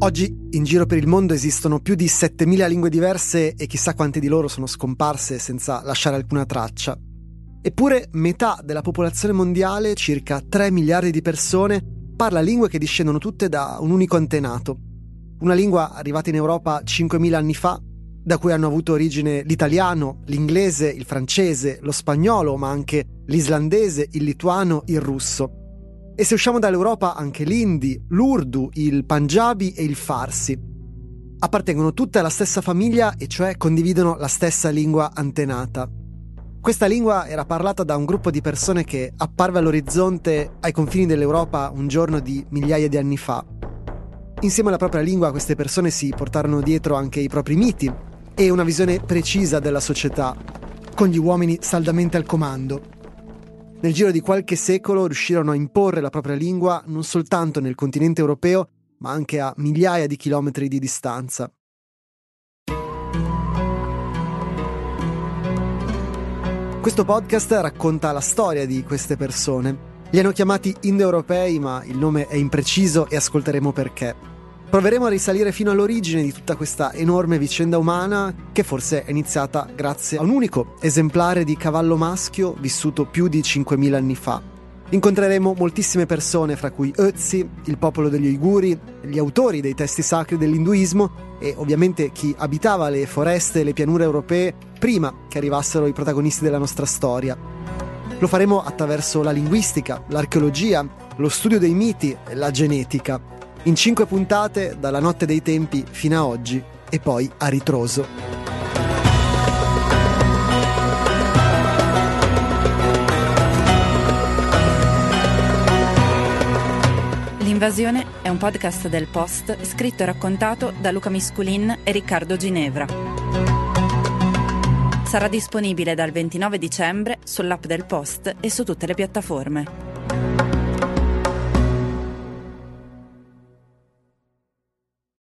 Oggi in giro per il mondo esistono più di 7.000 lingue diverse e chissà quante di loro sono scomparse senza lasciare alcuna traccia. Eppure metà della popolazione mondiale, circa 3 miliardi di persone, parla lingue che discendono tutte da un unico antenato. Una lingua arrivata in Europa 5.000 anni fa, da cui hanno avuto origine l'italiano, l'inglese, il francese, lo spagnolo, ma anche l'islandese, il lituano, il russo. E se usciamo dall'Europa anche l'indi, l'urdu, il punjabi e il farsi. Appartengono tutte alla stessa famiglia e cioè condividono la stessa lingua antenata. Questa lingua era parlata da un gruppo di persone che apparve all'orizzonte ai confini dell'Europa un giorno di migliaia di anni fa. Insieme alla propria lingua queste persone si portarono dietro anche i propri miti e una visione precisa della società, con gli uomini saldamente al comando, nel giro di qualche secolo riuscirono a imporre la propria lingua non soltanto nel continente europeo, ma anche a migliaia di chilometri di distanza. Questo podcast racconta la storia di queste persone. Li hanno chiamati indoeuropei, ma il nome è impreciso e ascolteremo perché. Proveremo a risalire fino all'origine di tutta questa enorme vicenda umana che forse è iniziata grazie a un unico esemplare di cavallo maschio vissuto più di 5.000 anni fa. Incontreremo moltissime persone, fra cui Ötzi, il popolo degli Uiguri, gli autori dei testi sacri dell'induismo e ovviamente chi abitava le foreste e le pianure europee prima che arrivassero i protagonisti della nostra storia. Lo faremo attraverso la linguistica, l'archeologia, lo studio dei miti e la genetica in cinque puntate dalla notte dei tempi fino a oggi e poi a ritroso. L'invasione è un podcast del Post scritto e raccontato da Luca Misculin e Riccardo Ginevra. Sarà disponibile dal 29 dicembre sull'app del Post e su tutte le piattaforme.